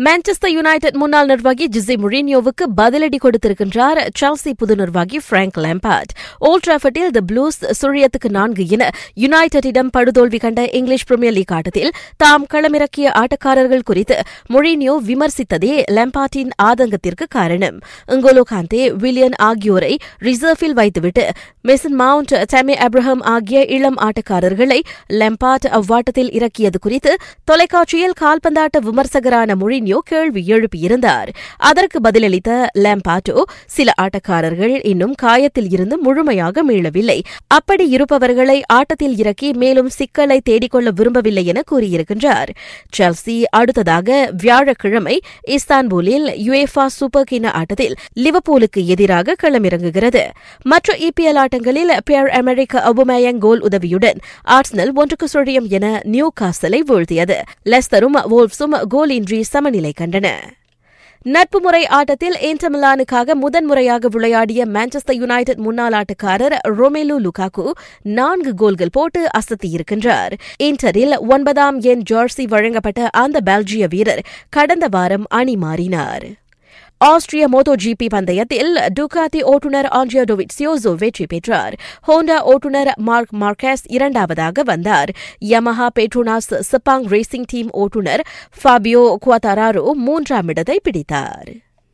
Manchester United முன்னாள் நிர்வாகி GC முரினியோவுக்கு பதிலடி கொடுத்திருக்கின்றார் சால்சி புது நிர்வாகி பிராங்க் லேம்பார்ட் ஓல்ட் டிராஃபர்டில் தி ப்ளூஸ் சுழியத்துக்கு நான்கு என யுனைடெட்டிடம் படுதோல்வி கண்ட இங்கிலீஷ் பிரீமியர் லீக் ஆட்டத்தில் தாம் களமிறக்கிய ஆட்டக்காரர்கள் குறித்து மொழினியோ விமர்சித்ததே லேம்பார்ட்டின் ஆதங்கத்திற்கு காரணம். இங்கோலோ காந்தே வில்லியன் ஆகியோரை ரிசர்வில் வைத்துவிட்டு மெசன் மவுண்ட் டெமி அப்ரஹாம் ஆகிய இளம் ஆட்டக்காரர்களை லெம்பார்ட் அவ்வாட்டத்தில் இறக்கியது குறித்து தொலைக்காட்சியில் கால்பந்தாட்ட விமர்சகரான முரினியோ கேள்வி எழுப்பியிருந்தார். அதற்கு பதிலளித்த லேம்பாட்டோ சில ஆட்டக்காரர்கள் இன்னும் காயத்தில் இருந்து முழுமையாக மீளவில்லை. அப்படி இருப்பவர்களை ஆட்டத்தில் இறக்கி மேலும் சிக்கலை தேடிக்கொள்ள விரும்பவில்லை என கூறியிருக்கின்றார். செல்சி அடுத்ததாக வியாழக்கிழமை இஸ்தான்புலில் யுஏஃபா சூப்பர் கிண்ண ஆட்டத்தில் லிவபூலுக்கு எதிராக களமிறங்குகிறது. மற்ற இபிஎல் ஆட்டங்களில் பியர் அமெரிக்க அபுமேயங் கோல் உதவியுடன் ஆர்ஸ்னல் ஒன்றுக்கு சுழியம் என நியூ காசலை வீழ்த்தியது. லெஸ்தரும் வோல்ப்ஸும் கோலின்றி நிலை கண்டன. நட்பு முறை ஆட்டத்தில் இன்டர் மிலானுக்காக முதன்முறையாக விளையாடிய மான்செஸ்டர் யுனைடெட் முன்னாள் ஆட்டக்காரர் ரொமேலு லுகாக்கு நான்கு கோல்கள் போட்டு அசத்தியிருக்கின்றார் இன்டரில் ஒன்பதாம் எண் ஜார்சி வழங்கப்பட்ட அந்த பெல்ஜிய வீரர் கடந்த வாரம் அணி மாறினார் ஆஸ்திரிய மோட்டோ ஜிபி பந்தயத்தில் டுகாத்தி ஓட்டுநர் ஆண்ட்ரியோடோவிட் சியோசோ வெற்றி பெற்றார். ஹோண்டா ஓட்டுநர் மார்க் மார்கேஸ் இரண்டாவதாக வந்தார். Yamaha Petronas Sepang racing team ஓட்டுநர் ஃபாபியோ குவாதாராரோ மூன்றாம் இடத்தை பிடித்தார்.